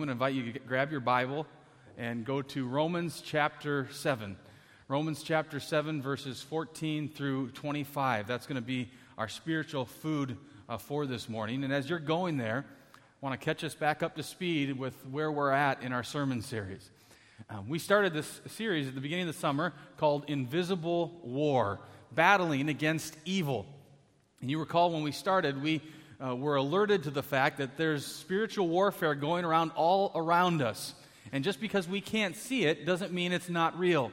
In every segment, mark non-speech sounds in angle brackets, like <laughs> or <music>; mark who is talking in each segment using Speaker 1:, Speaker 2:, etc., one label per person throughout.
Speaker 1: I'm going to invite you to grab your Bible and go to Romans chapter 7. Romans chapter 7, verses 14 through 25. That's going to be our spiritual food uh, for this morning. And as you're going there, I want to catch us back up to speed with where we're at in our sermon series. Um, we started this series at the beginning of the summer called Invisible War Battling Against Evil. And you recall when we started, we uh, we're alerted to the fact that there's spiritual warfare going around all around us. And just because we can't see it doesn't mean it's not real.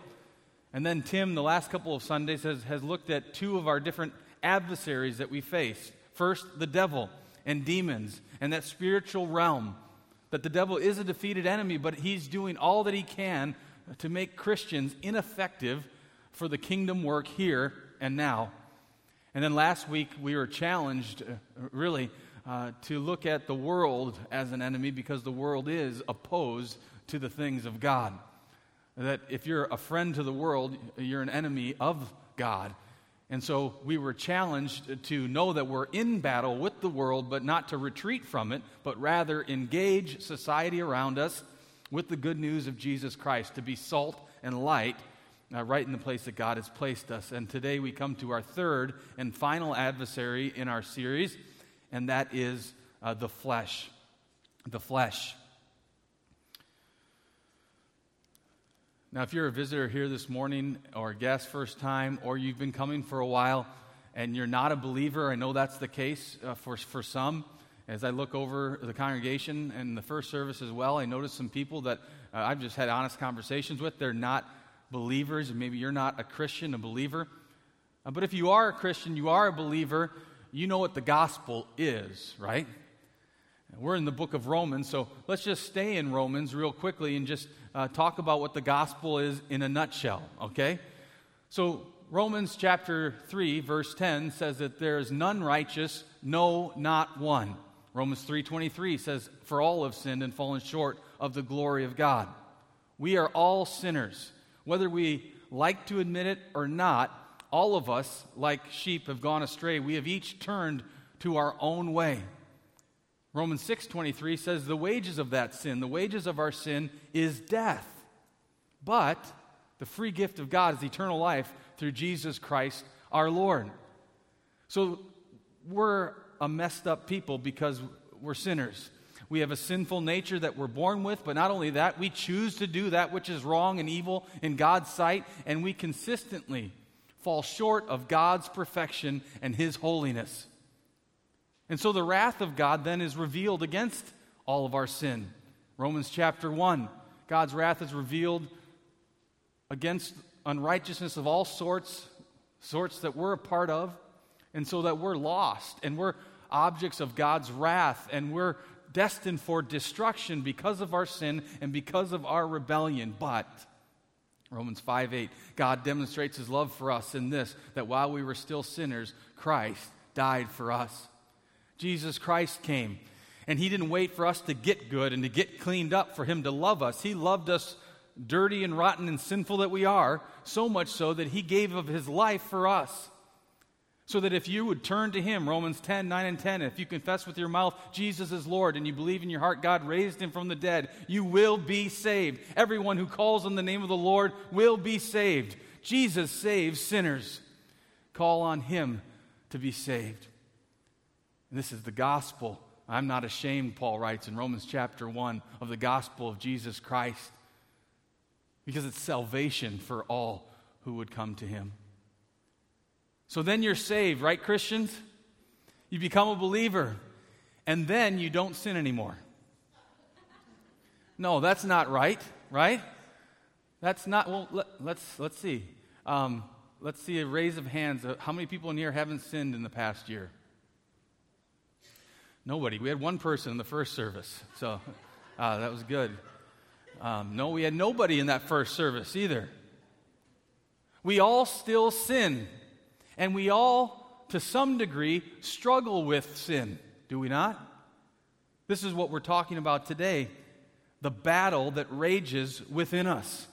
Speaker 1: And then Tim, the last couple of Sundays, has, has looked at two of our different adversaries that we face. First, the devil and demons and that spiritual realm. That the devil is a defeated enemy, but he's doing all that he can to make Christians ineffective for the kingdom work here and now. And then last week, we were challenged, uh, really, uh, to look at the world as an enemy because the world is opposed to the things of God. That if you're a friend to the world, you're an enemy of God. And so we were challenged to know that we're in battle with the world, but not to retreat from it, but rather engage society around us with the good news of Jesus Christ, to be salt and light uh, right in the place that God has placed us. And today we come to our third and final adversary in our series, and that is uh, the flesh. The flesh. Now, if you're a visitor here this morning, or a guest first time, or you've been coming for a while and you're not a believer, I know that's the case uh, for, for some. As I look over the congregation and the first service as well, I notice some people that uh, I've just had honest conversations with. They're not believers, and maybe you're not a Christian, a believer. Uh, but if you are a Christian, you are a believer, you know what the gospel is, right? We're in the book of Romans, so let's just stay in Romans real quickly and just uh, talk about what the gospel is in a nutshell, okay? So, Romans chapter 3, verse 10 says that there is none righteous, no, not one. Romans 3:23 says, "For all have sinned and fallen short of the glory of God." We are all sinners. Whether we like to admit it or not, all of us, like sheep, have gone astray. We have each turned to our own way. Romans 6:23 says the wages of that sin, the wages of our sin is death. But the free gift of God is eternal life through Jesus Christ our Lord. So we're a messed up people because we're sinners. We have a sinful nature that we're born with, but not only that, we choose to do that which is wrong and evil in God's sight, and we consistently fall short of God's perfection and His holiness. And so the wrath of God then is revealed against all of our sin. Romans chapter 1 God's wrath is revealed against unrighteousness of all sorts, sorts that we're a part of, and so that we're lost and we're objects of God's wrath and we're destined for destruction because of our sin and because of our rebellion. But, Romans 5 8, God demonstrates his love for us in this that while we were still sinners, Christ died for us. Jesus Christ came, and he didn't wait for us to get good and to get cleaned up for him to love us. He loved us dirty and rotten and sinful that we are, so much so that he gave of his life for us. So that if you would turn to Him, Romans 10, 9, and 10, if you confess with your mouth Jesus is Lord and you believe in your heart God raised Him from the dead, you will be saved. Everyone who calls on the name of the Lord will be saved. Jesus saves sinners. Call on Him to be saved. And this is the gospel. I'm not ashamed, Paul writes in Romans chapter 1, of the gospel of Jesus Christ because it's salvation for all who would come to Him. So then you're saved, right, Christians? You become a believer, and then you don't sin anymore. No, that's not right, right? That's not, well, let, us let's, let's see. Um, let's see a raise of hands. How many people in here haven't sinned in the past year? Nobody. We had one person in the first service, so uh, <laughs> that was good. Um, no, we had nobody in that first service either. We all still sin. And we all, to some degree, struggle with sin, do we not? This is what we're talking about today the battle that rages within us.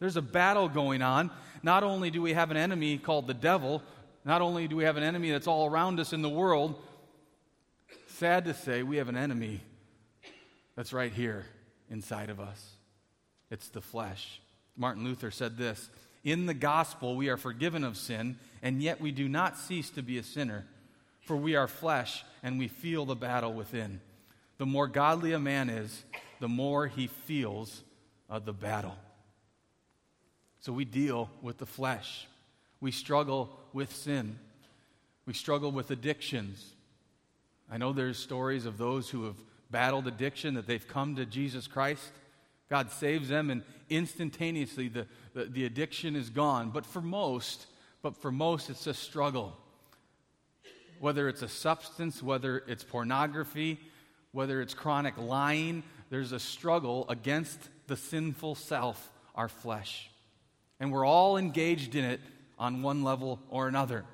Speaker 1: There's a battle going on. Not only do we have an enemy called the devil, not only do we have an enemy that's all around us in the world, sad to say, we have an enemy that's right here inside of us. It's the flesh. Martin Luther said this In the gospel, we are forgiven of sin, and yet we do not cease to be a sinner, for we are flesh and we feel the battle within. The more godly a man is, the more he feels uh, the battle. So we deal with the flesh. We struggle with sin. We struggle with addictions. I know there's stories of those who have battled addiction that they've come to Jesus Christ. God saves them, and instantaneously the, the, the addiction is gone. But for most, but for most, it's a struggle. Whether it's a substance, whether it's pornography, whether it's chronic lying, there's a struggle against the sinful self, our flesh. And we're all engaged in it on one level or another.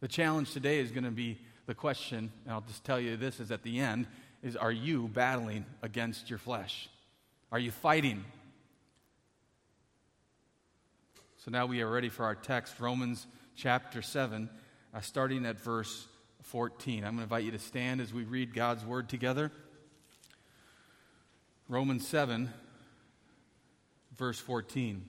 Speaker 1: The challenge today is going to be the question, and I'll just tell you this is at the end, is are you battling against your flesh? Are you fighting? So now we are ready for our text, Romans chapter 7, uh, starting at verse 14. I'm going to invite you to stand as we read God's word together. Romans 7, verse 14.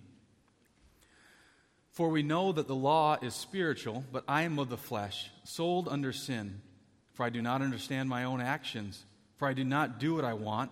Speaker 1: For we know that the law is spiritual, but I am of the flesh, sold under sin. For I do not understand my own actions. For I do not do what I want,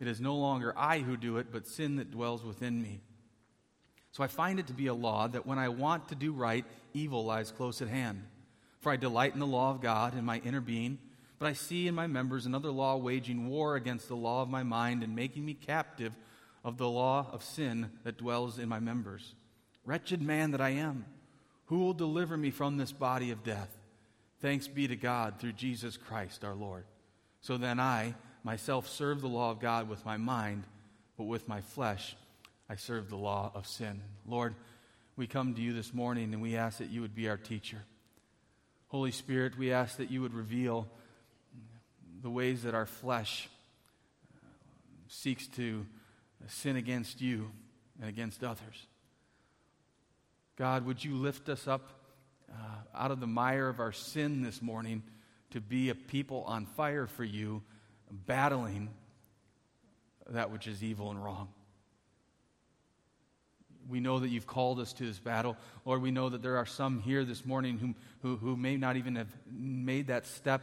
Speaker 1: it is no longer I who do it, but sin that dwells within me. So I find it to be a law that when I want to do right, evil lies close at hand. For I delight in the law of God in my inner being, but I see in my members another law waging war against the law of my mind and making me captive of the law of sin that dwells in my members. Wretched man that I am! Who will deliver me from this body of death? Thanks be to God through Jesus Christ our Lord. So then I myself serve the law of God with my mind, but with my flesh I serve the law of sin. Lord, we come to you this morning and we ask that you would be our teacher. Holy Spirit, we ask that you would reveal the ways that our flesh seeks to sin against you and against others. God, would you lift us up uh, out of the mire of our sin this morning to be a people on fire for you, battling that which is evil and wrong? We know that you've called us to this battle. Lord, we know that there are some here this morning who, who, may not even have made that step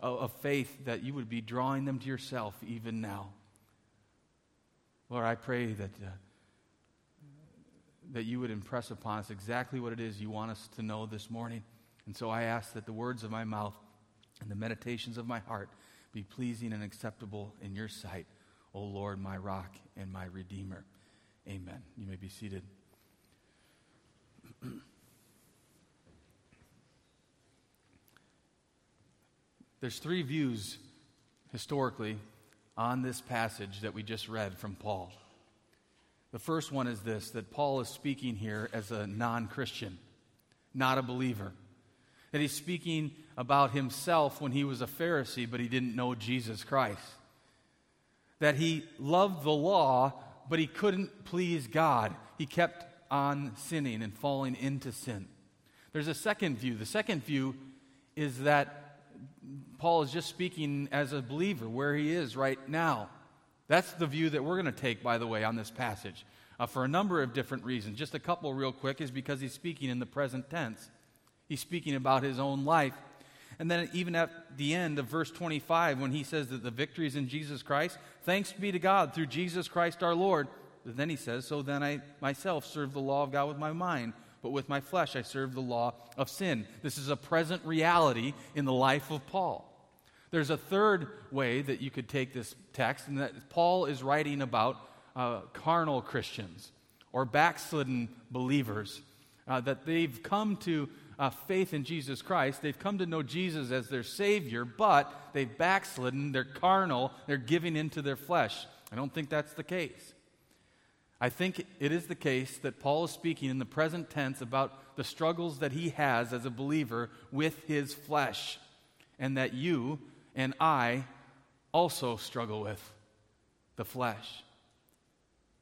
Speaker 1: of, of faith that you would be drawing them to yourself even now. Lord, I pray that. Uh, that you would impress upon us exactly what it is you want us to know this morning. And so I ask that the words of my mouth and the meditations of my heart be pleasing and acceptable in your sight, O Lord, my rock and my redeemer. Amen. You may be seated. <clears throat> There's three views historically on this passage that we just read from Paul. The first one is this that Paul is speaking here as a non Christian, not a believer. That he's speaking about himself when he was a Pharisee, but he didn't know Jesus Christ. That he loved the law, but he couldn't please God. He kept on sinning and falling into sin. There's a second view. The second view is that Paul is just speaking as a believer where he is right now. That's the view that we're going to take, by the way, on this passage uh, for a number of different reasons. Just a couple, real quick, is because he's speaking in the present tense. He's speaking about his own life. And then, even at the end of verse 25, when he says that the victory is in Jesus Christ, thanks be to God through Jesus Christ our Lord. But then he says, So then I myself serve the law of God with my mind, but with my flesh I serve the law of sin. This is a present reality in the life of Paul. There's a third way that you could take this text, and that Paul is writing about uh, carnal Christians or backslidden believers, uh, that they've come to uh, faith in Jesus Christ. They've come to know Jesus as their Savior, but they've backslidden. They're carnal. They're giving into their flesh. I don't think that's the case. I think it is the case that Paul is speaking in the present tense about the struggles that he has as a believer with his flesh, and that you and I also struggle with the flesh.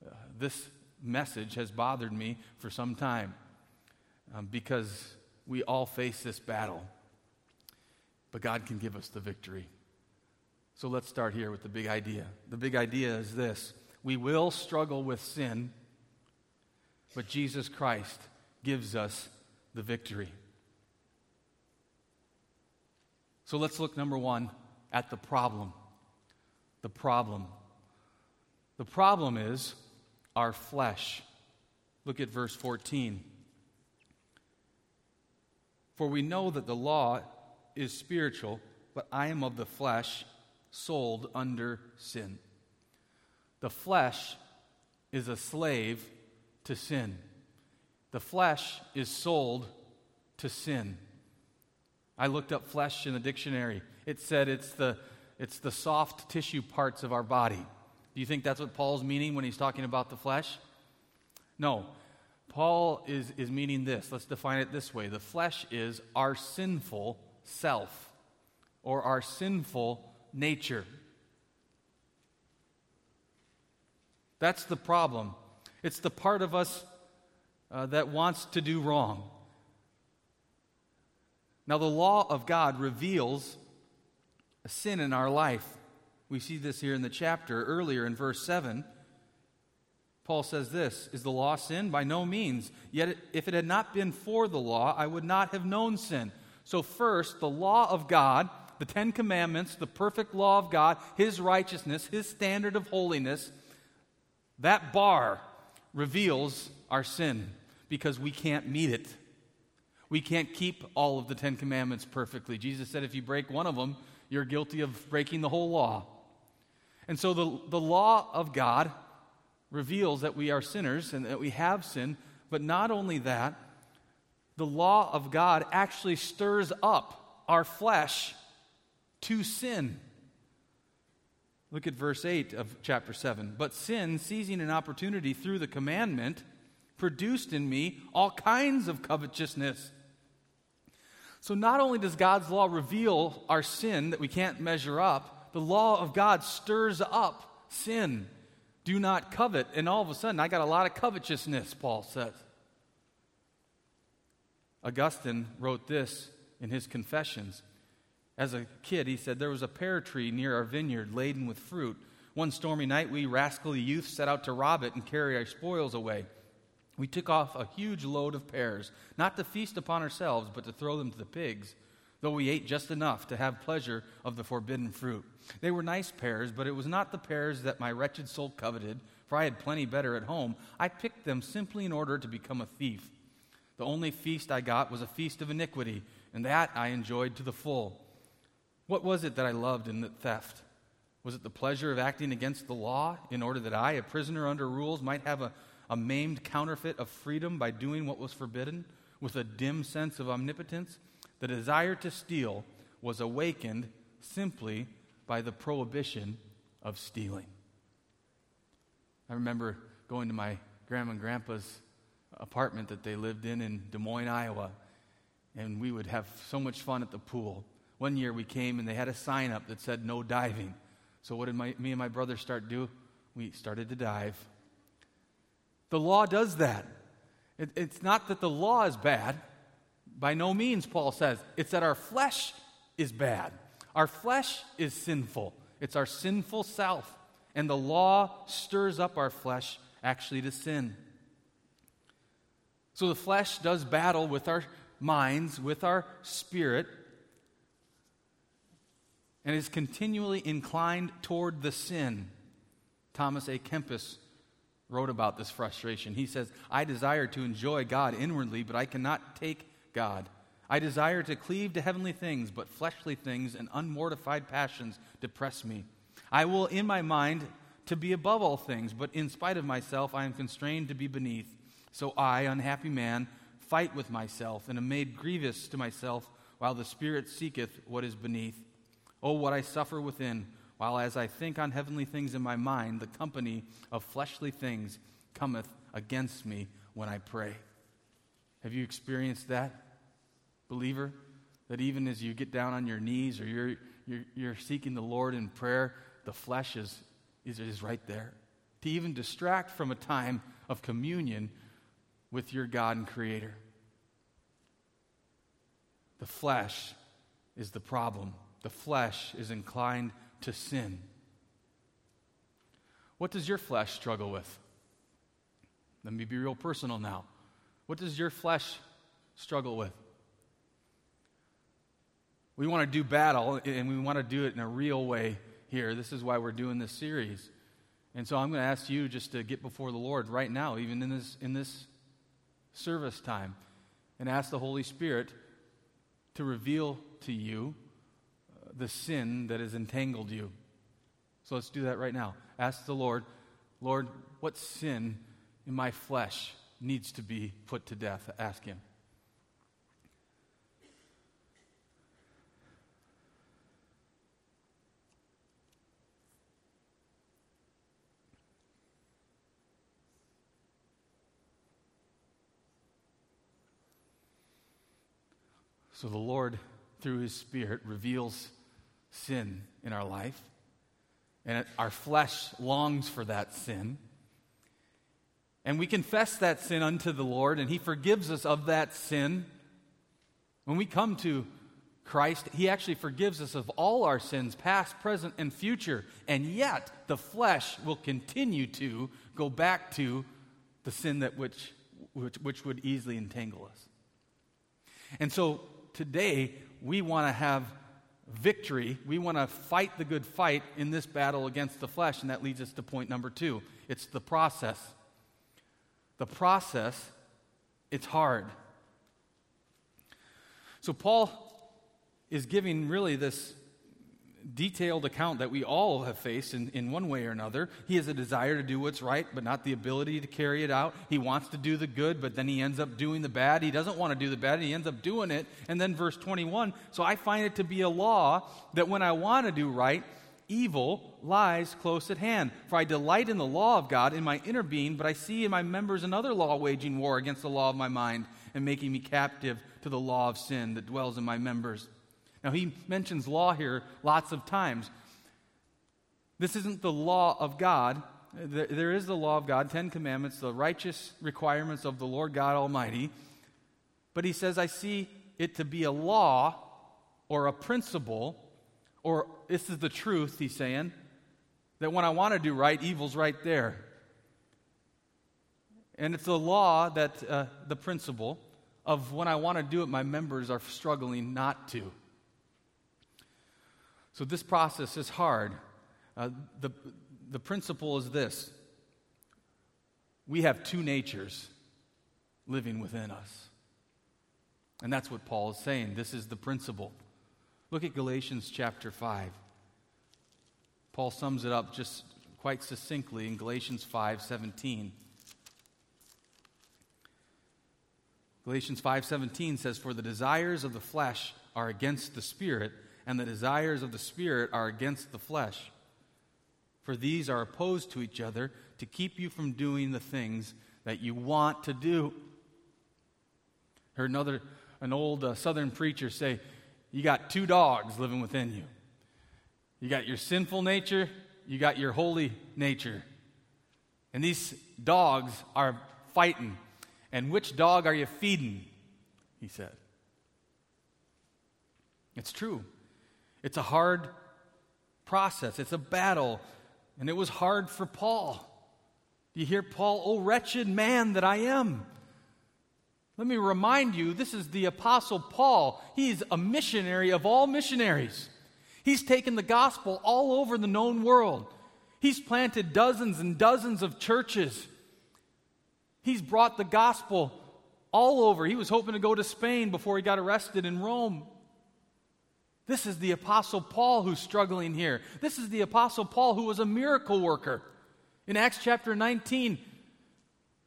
Speaker 1: Uh, this message has bothered me for some time um, because we all face this battle. But God can give us the victory. So let's start here with the big idea. The big idea is this we will struggle with sin, but Jesus Christ gives us the victory. So let's look, number one, at the problem. The problem. The problem is our flesh. Look at verse 14. For we know that the law is spiritual, but I am of the flesh, sold under sin. The flesh is a slave to sin. The flesh is sold to sin. I looked up flesh in the dictionary. It said it's the, it's the soft tissue parts of our body. Do you think that's what Paul's meaning when he's talking about the flesh? No. Paul is, is meaning this. Let's define it this way the flesh is our sinful self or our sinful nature. That's the problem. It's the part of us uh, that wants to do wrong. Now, the law of God reveals a sin in our life. We see this here in the chapter earlier in verse 7. Paul says this Is the law sin? By no means. Yet, if it had not been for the law, I would not have known sin. So, first, the law of God, the Ten Commandments, the perfect law of God, His righteousness, His standard of holiness, that bar reveals our sin because we can't meet it. We can't keep all of the Ten Commandments perfectly. Jesus said if you break one of them, you're guilty of breaking the whole law. And so the, the law of God reveals that we are sinners and that we have sinned, but not only that, the law of God actually stirs up our flesh to sin. Look at verse 8 of chapter 7. But sin, seizing an opportunity through the commandment, produced in me all kinds of covetousness. So, not only does God's law reveal our sin that we can't measure up, the law of God stirs up sin. Do not covet. And all of a sudden, I got a lot of covetousness, Paul says. Augustine wrote this in his Confessions. As a kid, he said, There was a pear tree near our vineyard laden with fruit. One stormy night, we rascally youth set out to rob it and carry our spoils away. We took off a huge load of pears, not to feast upon ourselves, but to throw them to the pigs, though we ate just enough to have pleasure of the forbidden fruit. They were nice pears, but it was not the pears that my wretched soul coveted, for I had plenty better at home. I picked them simply in order to become a thief. The only feast I got was a feast of iniquity, and that I enjoyed to the full. What was it that I loved in the theft? Was it the pleasure of acting against the law in order that I, a prisoner under rules, might have a, a maimed counterfeit of freedom by doing what was forbidden with a dim sense of omnipotence? The desire to steal was awakened simply by the prohibition of stealing. I remember going to my grandma and grandpa's apartment that they lived in in Des Moines, Iowa. And we would have so much fun at the pool. One year we came and they had a sign up that said no diving. So what did my, me and my brother start do? We started to dive. The law does that. It, it's not that the law is bad. By no means, Paul says. It's that our flesh is bad. Our flesh is sinful. It's our sinful self. And the law stirs up our flesh actually to sin. So the flesh does battle with our minds, with our spirit, and is continually inclined toward the sin. Thomas à Kempis wrote about this frustration. He says, I desire to enjoy God inwardly, but I cannot take God. I desire to cleave to heavenly things, but fleshly things and unmortified passions depress me. I will, in my mind, to be above all things, but in spite of myself, I am constrained to be beneath. So I, unhappy man, fight with myself and am made grievous to myself while the Spirit seeketh what is beneath. Oh, what I suffer within, while as I think on heavenly things in my mind, the company of fleshly things cometh against me when I pray. Have you experienced that, believer? That even as you get down on your knees or you're, you're, you're seeking the Lord in prayer, the flesh is, is, is right there. To even distract from a time of communion with your God and Creator. The flesh is the problem. The flesh is inclined to sin. What does your flesh struggle with? Let me be real personal now. What does your flesh struggle with? We want to do battle, and we want to do it in a real way here. This is why we're doing this series. And so I'm going to ask you just to get before the Lord right now, even in this, in this service time, and ask the Holy Spirit to reveal to you uh, the sin that has entangled you. So let's do that right now. Ask the Lord, Lord, what sin in my flesh needs to be put to death? Ask Him. So the Lord, through His Spirit, reveals sin in our life. And our flesh longs for that sin. And we confess that sin unto the Lord, and He forgives us of that sin. When we come to Christ, He actually forgives us of all our sins, past, present, and future. And yet, the flesh will continue to go back to the sin that which, which, which would easily entangle us. And so, today we want to have victory. We want to fight the good fight in this battle against the flesh, and that leads us to point number two it's the process. The process, it's hard. So, Paul is giving really this detailed account that we all have faced in, in one way or another. He has a desire to do what's right, but not the ability to carry it out. He wants to do the good, but then he ends up doing the bad. He doesn't want to do the bad, he ends up doing it. And then verse 21 So I find it to be a law that when I want to do right, evil lies close at hand. For I delight in the law of God in my inner being, but I see in my members another law waging war against the law of my mind and making me captive to the law of sin that dwells in my members. Now, he mentions law here lots of times. This isn't the law of God. There is the law of God, Ten Commandments, the righteous requirements of the Lord God Almighty. But he says, I see it to be a law or a principle, or this is the truth, he's saying, that when I want to do right, evil's right there. And it's the law that, uh, the principle of when I want to do it, my members are struggling not to. So this process is hard. Uh, the, the principle is this we have two natures living within us. And that's what Paul is saying. This is the principle. Look at Galatians chapter 5. Paul sums it up just quite succinctly in Galatians 5:17. Galatians 5:17 says for the desires of the flesh are against the spirit and the desires of the Spirit are against the flesh. For these are opposed to each other to keep you from doing the things that you want to do. Heard another, an old uh, southern preacher say, You got two dogs living within you. You got your sinful nature, you got your holy nature. And these dogs are fighting. And which dog are you feeding? He said. It's true. It's a hard process, it's a battle. And it was hard for Paul. Do you hear Paul? Oh, wretched man that I am. Let me remind you this is the Apostle Paul. He's a missionary of all missionaries. He's taken the gospel all over the known world. He's planted dozens and dozens of churches. He's brought the gospel all over. He was hoping to go to Spain before he got arrested in Rome. This is the Apostle Paul who's struggling here. This is the Apostle Paul who was a miracle worker. In Acts chapter 19,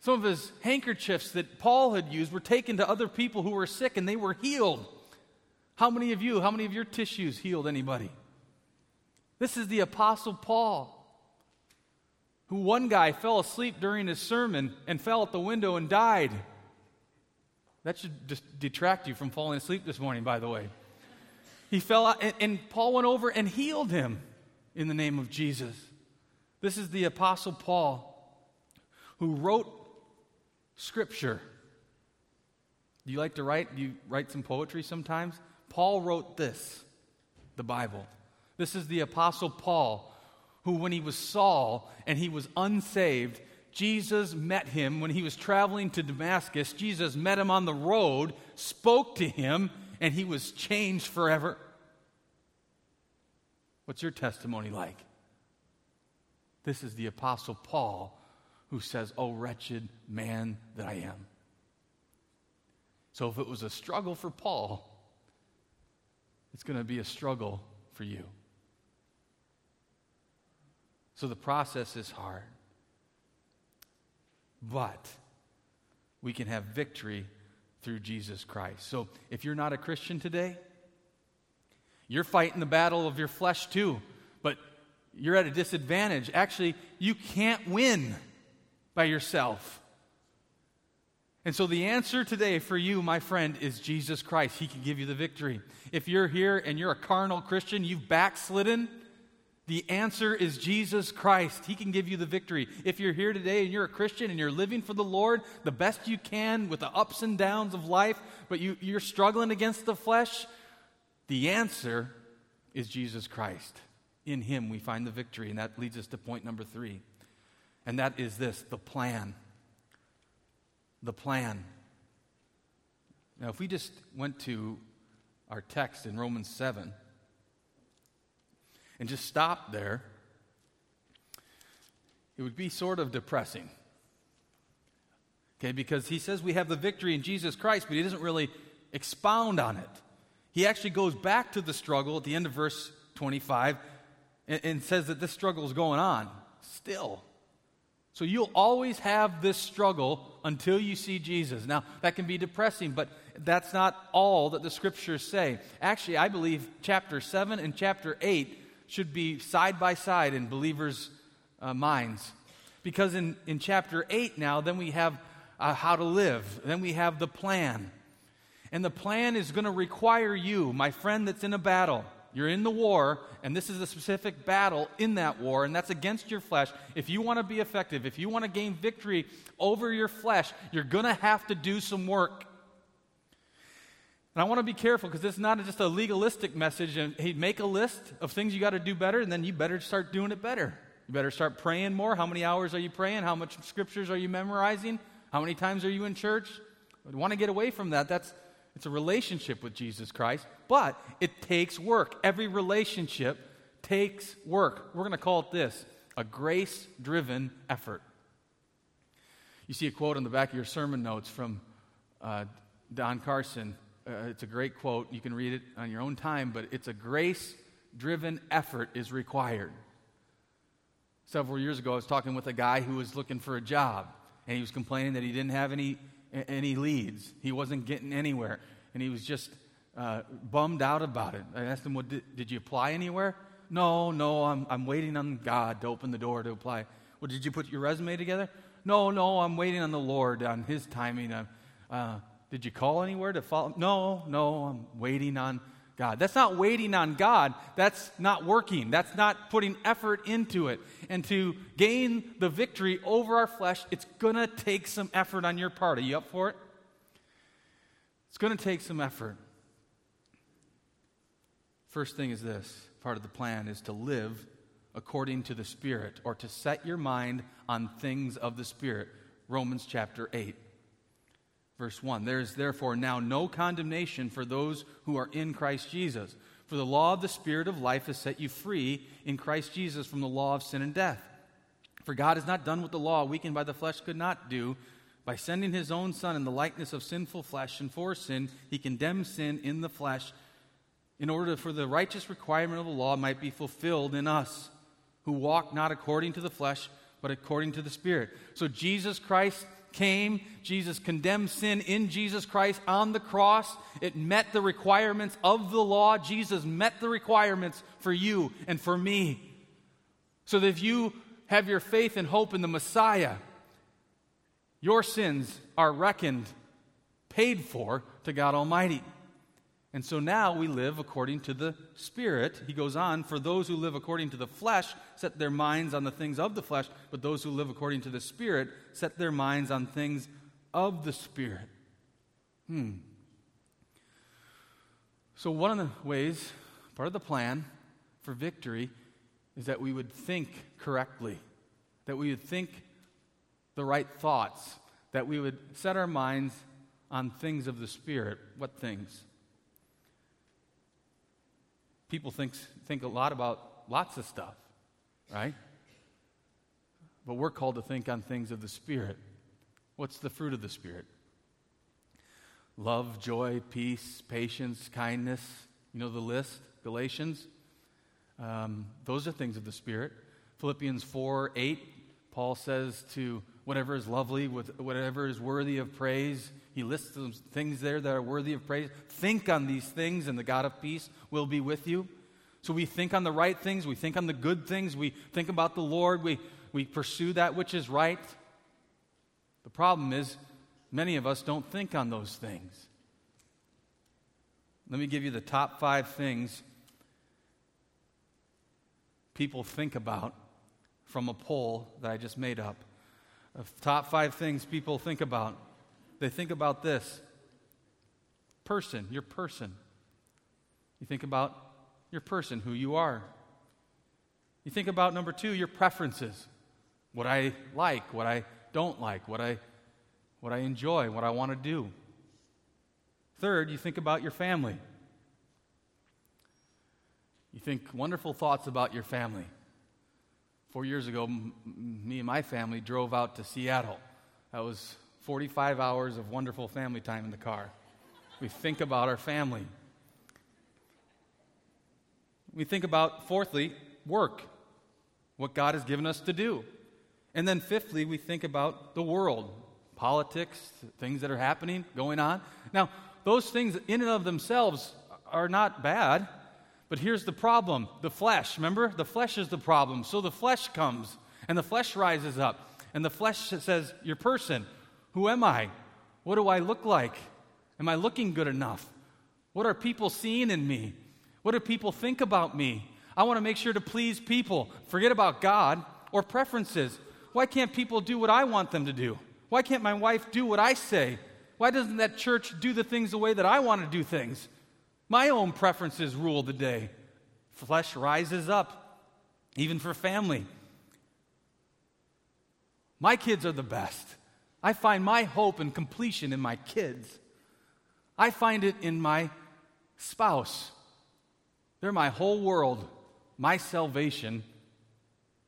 Speaker 1: some of his handkerchiefs that Paul had used were taken to other people who were sick and they were healed. How many of you, how many of your tissues healed anybody? This is the Apostle Paul who one guy fell asleep during his sermon and fell out the window and died. That should just detract you from falling asleep this morning, by the way. He fell out, and, and Paul went over and healed him in the name of Jesus. This is the Apostle Paul who wrote Scripture. Do you like to write? Do you write some poetry sometimes? Paul wrote this, the Bible. This is the Apostle Paul, who, when he was Saul and he was unsaved, Jesus met him when he was traveling to Damascus. Jesus met him on the road, spoke to him, and he was changed forever. What's your testimony like? This is the Apostle Paul who says, Oh, wretched man that I am. So if it was a struggle for Paul, it's going to be a struggle for you. So the process is hard. But we can have victory through Jesus Christ. So if you're not a Christian today, you're fighting the battle of your flesh too, but you're at a disadvantage. Actually, you can't win by yourself. And so the answer today for you, my friend, is Jesus Christ. He can give you the victory. If you're here and you're a carnal Christian, you've backslidden, the answer is Jesus Christ. He can give you the victory. If you're here today and you're a Christian and you're living for the Lord the best you can with the ups and downs of life, but you, you're struggling against the flesh, the answer is Jesus Christ. In Him we find the victory. And that leads us to point number three. And that is this the plan. The plan. Now, if we just went to our text in Romans 7 and just stopped there, it would be sort of depressing. Okay, because he says we have the victory in Jesus Christ, but he doesn't really expound on it. He actually goes back to the struggle at the end of verse 25 and, and says that this struggle is going on still. So you'll always have this struggle until you see Jesus. Now, that can be depressing, but that's not all that the scriptures say. Actually, I believe chapter 7 and chapter 8 should be side by side in believers' uh, minds. Because in, in chapter 8 now, then we have uh, how to live, then we have the plan. And the plan is going to require you, my friend that's in a battle, you're in the war, and this is a specific battle in that war, and that's against your flesh. If you want to be effective, if you want to gain victory over your flesh, you're going to have to do some work. And I want to be careful because it's not just a legalistic message and hey, make a list of things you got to do better, and then you better start doing it better. You better start praying more. How many hours are you praying? How much scriptures are you memorizing? How many times are you in church? I want to get away from that. That's it's a relationship with Jesus Christ, but it takes work. Every relationship takes work. We're going to call it this a grace driven effort. You see a quote on the back of your sermon notes from uh, Don Carson. Uh, it's a great quote. You can read it on your own time, but it's a grace driven effort is required. Several years ago, I was talking with a guy who was looking for a job, and he was complaining that he didn't have any any leads. He wasn't getting anywhere. And he was just uh, bummed out about it. I asked him, well, did, did you apply anywhere? No, no, I'm, I'm waiting on God to open the door to apply. Well, did you put your resume together? No, no, I'm waiting on the Lord, on His timing. Uh, uh, did you call anywhere to follow? No, no, I'm waiting on God. That's not waiting on God. That's not working. That's not putting effort into it. And to gain the victory over our flesh, it's going to take some effort on your part. Are you up for it? It's going to take some effort. First thing is this part of the plan is to live according to the Spirit or to set your mind on things of the Spirit. Romans chapter 8. Verse 1 There is therefore now no condemnation for those who are in Christ Jesus. For the law of the Spirit of life has set you free in Christ Jesus from the law of sin and death. For God has not done what the law, weakened by the flesh, could not do. By sending his own Son in the likeness of sinful flesh and for sin, he condemned sin in the flesh in order for the righteous requirement of the law might be fulfilled in us who walk not according to the flesh, but according to the Spirit. So Jesus Christ came, Jesus condemned sin in Jesus Christ on the cross. It met the requirements of the law. Jesus met the requirements for you and for me. So that if you have your faith and hope in the Messiah, your sins are reckoned, paid for to God Almighty. And so now we live according to the Spirit. He goes on, for those who live according to the flesh set their minds on the things of the flesh, but those who live according to the Spirit set their minds on things of the Spirit. Hmm. So, one of the ways, part of the plan for victory, is that we would think correctly, that we would think the right thoughts, that we would set our minds on things of the Spirit. What things? People think, think a lot about lots of stuff, right? But we're called to think on things of the Spirit. What's the fruit of the Spirit? Love, joy, peace, patience, kindness. You know the list, Galatians. Um, those are things of the Spirit. Philippians 4 8, Paul says to whatever is lovely, with whatever is worthy of praise. He lists those things there that are worthy of praise. Think on these things, and the God of peace will be with you. So we think on the right things, we think on the good things, we think about the Lord, we, we pursue that which is right. The problem is, many of us don't think on those things. Let me give you the top five things people think about from a poll that I just made up. Of top five things people think about. They think about this person, your person. You think about your person, who you are. You think about number two, your preferences. What I like, what I don't like, what I, what I enjoy, what I want to do. Third, you think about your family. You think wonderful thoughts about your family. Four years ago, m- me and my family drove out to Seattle. That was 45 hours of wonderful family time in the car. We think about our family. We think about, fourthly, work, what God has given us to do. And then, fifthly, we think about the world, politics, things that are happening, going on. Now, those things in and of themselves are not bad. But here's the problem the flesh, remember? The flesh is the problem. So the flesh comes, and the flesh rises up, and the flesh says, Your person, who am I? What do I look like? Am I looking good enough? What are people seeing in me? What do people think about me? I want to make sure to please people. Forget about God or preferences. Why can't people do what I want them to do? Why can't my wife do what I say? Why doesn't that church do the things the way that I want to do things? My own preferences rule the day. Flesh rises up, even for family. My kids are the best. I find my hope and completion in my kids. I find it in my spouse. They're my whole world, my salvation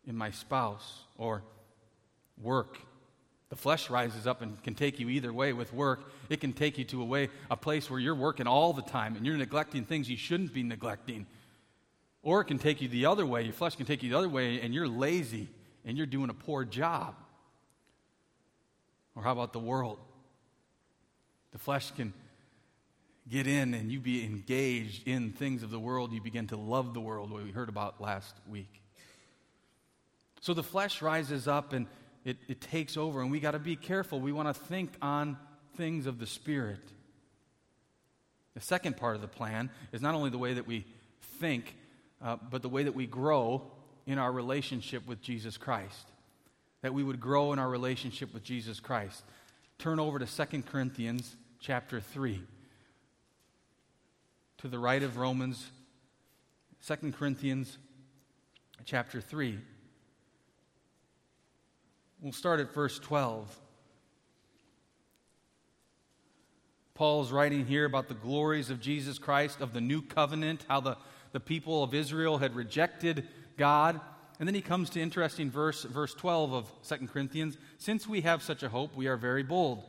Speaker 1: in my spouse or work. The flesh rises up and can take you either way with work. It can take you to a way, a place where you're working all the time and you're neglecting things you shouldn't be neglecting. Or it can take you the other way. Your flesh can take you the other way and you're lazy and you're doing a poor job. Or how about the world? The flesh can get in and you be engaged in things of the world. You begin to love the world, what we heard about last week. So the flesh rises up and it, it takes over, and we got to be careful. We want to think on things of the Spirit. The second part of the plan is not only the way that we think, uh, but the way that we grow in our relationship with Jesus Christ. That we would grow in our relationship with Jesus Christ. Turn over to 2 Corinthians chapter 3. To the right of Romans, 2 Corinthians chapter 3. We'll start at verse 12. Paul's writing here about the glories of Jesus Christ, of the new covenant, how the, the people of Israel had rejected God. And then he comes to interesting verse, verse 12 of 2 Corinthians. Since we have such a hope, we are very bold.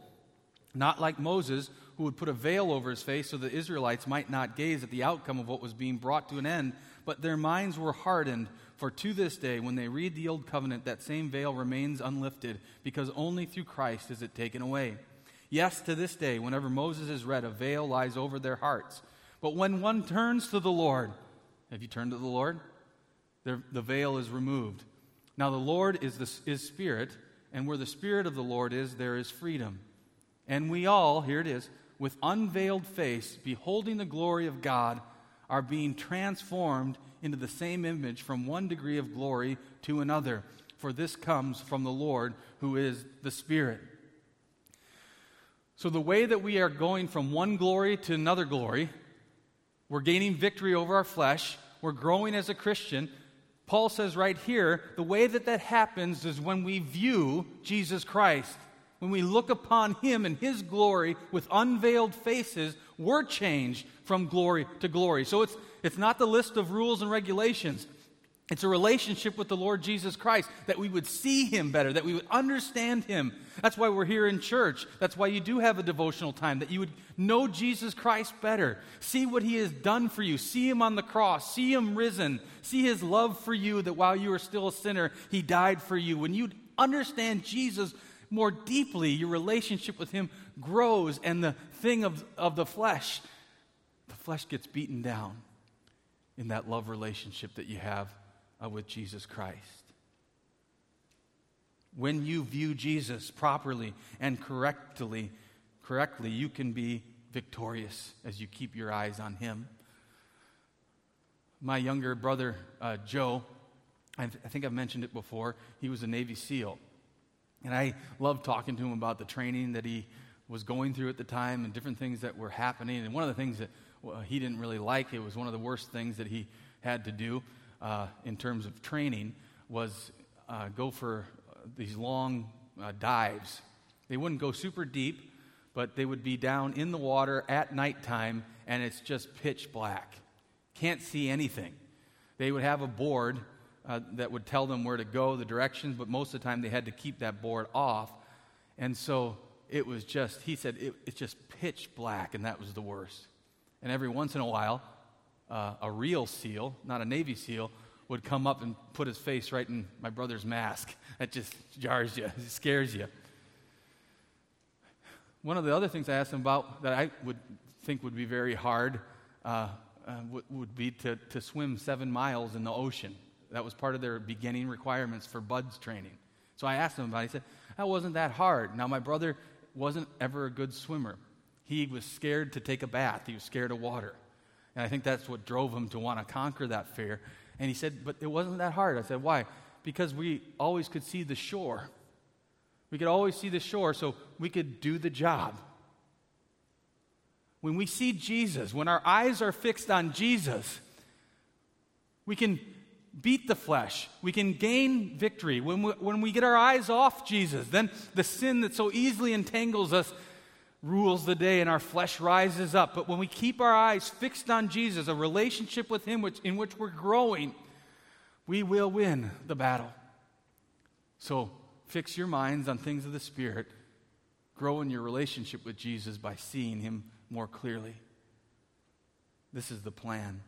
Speaker 1: Not like Moses, who would put a veil over his face so the Israelites might not gaze at the outcome of what was being brought to an end, but their minds were hardened. For to this day, when they read the Old Covenant, that same veil remains unlifted, because only through Christ is it taken away. Yes, to this day, whenever Moses is read, a veil lies over their hearts. But when one turns to the Lord, have you turned to the Lord? The, the veil is removed. Now, the Lord is, the, is Spirit, and where the Spirit of the Lord is, there is freedom. And we all, here it is, with unveiled face, beholding the glory of God, are being transformed into the same image from one degree of glory to another. For this comes from the Lord, who is the Spirit. So, the way that we are going from one glory to another glory, we're gaining victory over our flesh, we're growing as a Christian. Paul says right here the way that that happens is when we view Jesus Christ. When we look upon him and his glory with unveiled faces, we're changed from glory to glory. So it's, it's not the list of rules and regulations. It's a relationship with the Lord Jesus Christ that we would see Him better, that we would understand Him. That's why we're here in church. That's why you do have a devotional time, that you would know Jesus Christ better. See what He has done for you. See Him on the cross. See Him risen. See His love for you, that while you were still a sinner, He died for you. When you understand Jesus more deeply, your relationship with Him grows, and the thing of, of the flesh, the flesh gets beaten down in that love relationship that you have uh, with Jesus Christ. When you view Jesus properly and correctly, correctly, you can be victorious as you keep your eyes on Him. My younger brother, uh, Joe, I, th- I think I've mentioned it before, he was a Navy SEAL. And I loved talking to him about the training that he was going through at the time and different things that were happening. And one of the things that well, he didn't really like, it was one of the worst things that he had to do, uh, in terms of training was uh, go for these long uh, dives. They wouldn't go super deep, but they would be down in the water at nighttime, and it's just pitch black. Can't see anything. They would have a board uh, that would tell them where to go, the directions, but most of the time they had to keep that board off. And so it was just, he said, it, it's just pitch black, and that was the worst. And every once in a while, uh, a real SEAL, not a Navy SEAL, would come up and put his face right in my brother's mask. <laughs> That just jars you, <laughs> scares you. One of the other things I asked him about that I would think would be very hard uh, uh, would, would be to, to swim seven miles in the ocean. That was part of their beginning requirements for BUD/S training. So I asked him about it. He said, That wasn't that hard. Now, my brother wasn't ever a good swimmer. He was scared to take a bath, he was scared of water. And I think that's what drove him to want to conquer that fear. And he said, But it wasn't that hard. I said, Why? Because we always could see the shore. We could always see the shore, so we could do the job. When we see Jesus, when our eyes are fixed on Jesus, we can beat the flesh. We can gain victory. When we, when we get our eyes off Jesus, then the sin that so easily entangles us rules the day and our flesh rises up. But when we keep our eyes fixed on Jesus, a relationship with Him which, in which we're growing, we will win the battle. So fix your minds on things of the Spirit. Grow in your relationship with Jesus by seeing Him more clearly. This is the plan.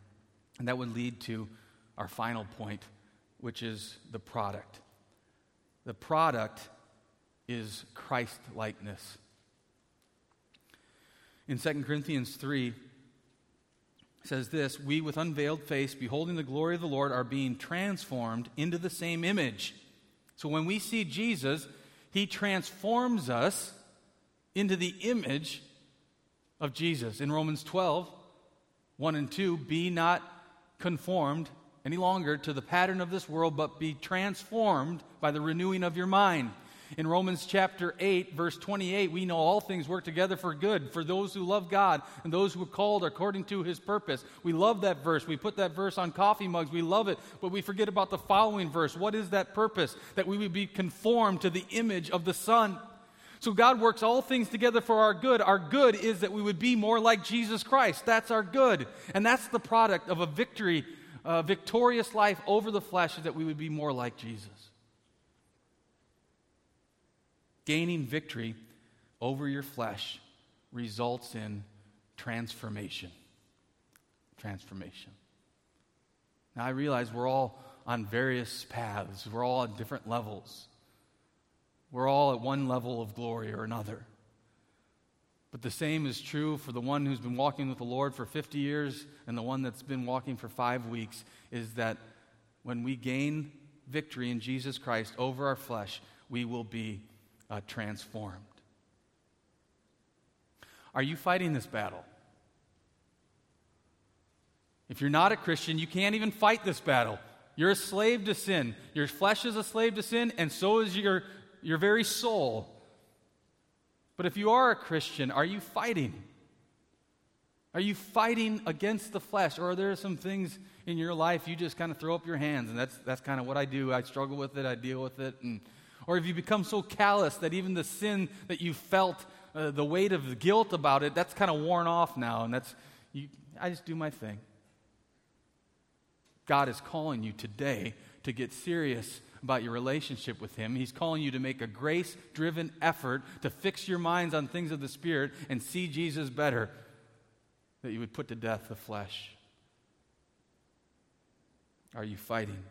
Speaker 1: And that would lead to our final point, which is the product. The product is Christ likeness in 2 Corinthians 3 says this We, with unveiled face, beholding the glory of the Lord, are being transformed into the same image. So when we see Jesus, he transforms us into the image of Jesus. In Romans 12, 1 and 2, be not conformed any longer to the pattern of this world, but be transformed by the renewing of your mind in Romans chapter 8, verse 28, we know all things work together for good for those who love God and those who are called according to his purpose. We love that verse. We put that verse on coffee mugs. We love it, but we forget about the following verse. What is that purpose? That we would be conformed to the image of the Son. So God works all things together for our good. Our good is that we would be more like Jesus Christ. That's our good. And that's the product of a victory, a victorious life over the flesh, is that we would be more like Jesus. Gaining victory over your flesh results in transformation. Transformation. Now, I realize we're all on various paths, we're all at different levels. We're all at one level of glory or another. But the same is true for the one who's been walking with the Lord for 50 years and the one that's been walking for five weeks is that when we gain victory in Jesus Christ over our flesh, we will be uh, transformed. Are you fighting this battle? If you're not a Christian, you can't even fight this battle. You're a slave to sin. Your flesh is a slave to sin, and so is your, your very soul. But if you are a Christian, are you fighting? Are you fighting against the flesh? Or are there some things in your life you just kind of throw up your hands? And that's, that's kind of what I do. I struggle with it, I deal with it. And, or have you become so callous that even the sin that you felt, uh, the weight of the guilt about it, that's kind of worn off now? And that's, you, I just do my thing. God is calling you today to get serious about your relationship with Him. He's calling you to make a grace driven effort to fix your minds on things of the Spirit and see Jesus better, that you would put to death the flesh. Are you fighting?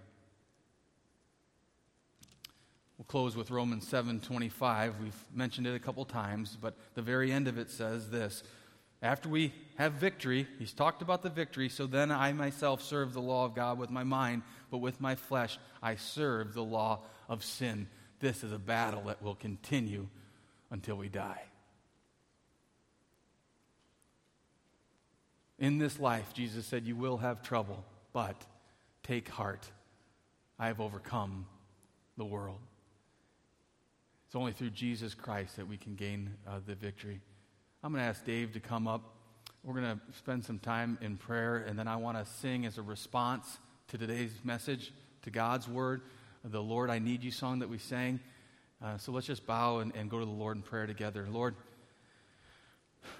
Speaker 1: We'll close with Romans 7:25. We've mentioned it a couple times, but the very end of it says this: after we have victory, he's talked about the victory, so then I myself serve the law of God with my mind, but with my flesh I serve the law of sin. This is a battle that will continue until we die. In this life, Jesus said, You will have trouble, but take heart. I have overcome the world. It's only through Jesus Christ that we can gain uh, the victory. I'm going to ask Dave to come up. We're going to spend some time in prayer, and then I want to sing as a response to today's message, to God's word, the Lord, I Need You song that we sang. Uh, so let's just bow and, and go to the Lord in prayer together. Lord,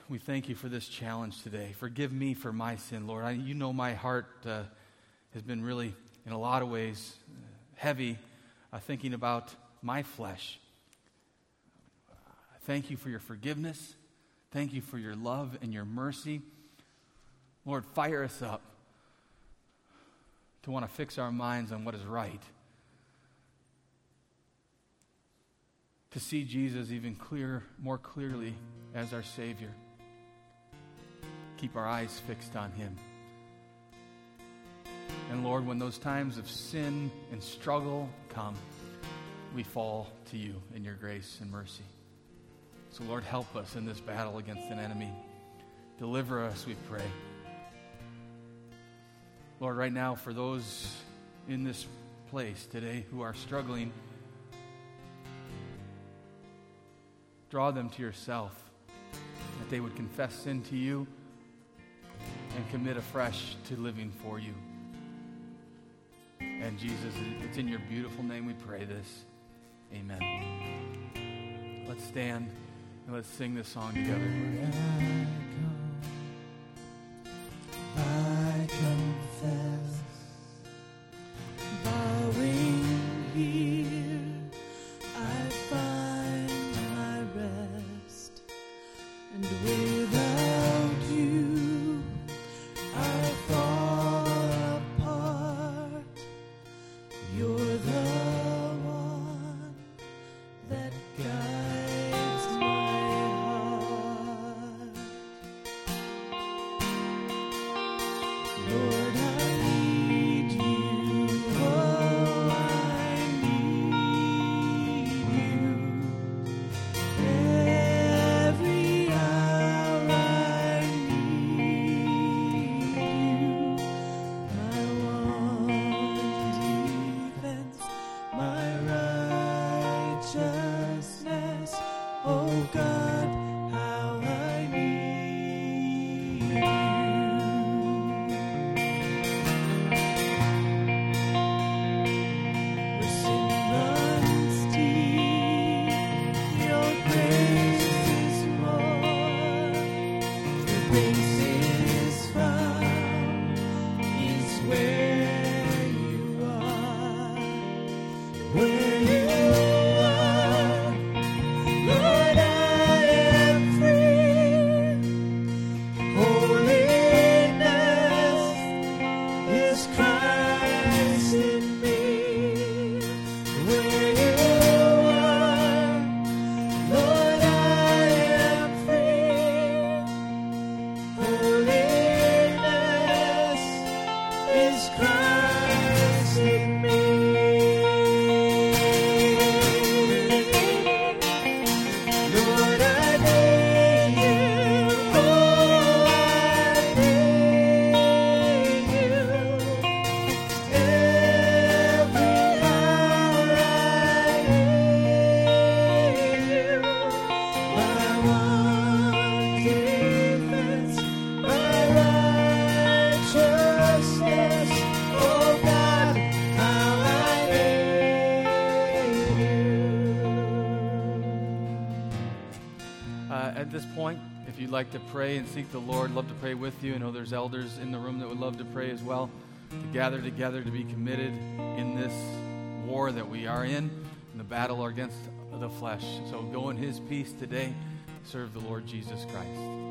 Speaker 1: we thank you for this challenge today. Forgive me for my sin, Lord. I, you know my heart uh, has been really, in a lot of ways, heavy uh, thinking about my flesh. Thank you for your forgiveness. Thank you for your love and your mercy. Lord, fire us up to want to fix our minds on what is right. To see Jesus even clearer, more clearly as our Savior. Keep our eyes fixed on Him. And Lord, when those times of sin and struggle come, we fall to you in your grace and mercy. So, Lord, help us in this battle against an enemy. Deliver us, we pray. Lord, right now, for those in this place today who are struggling, draw them to yourself, that they would confess sin to you and commit afresh to living for you. And Jesus, it's in your beautiful name we pray this. Amen. Let's stand. And let's sing this song together. You'd like to pray and seek the Lord, love to pray with you. I know there's elders in the room that would love to pray as well. To gather together to be committed in this war that we are in, in the battle against the flesh. So go in His peace today. Serve the Lord Jesus Christ.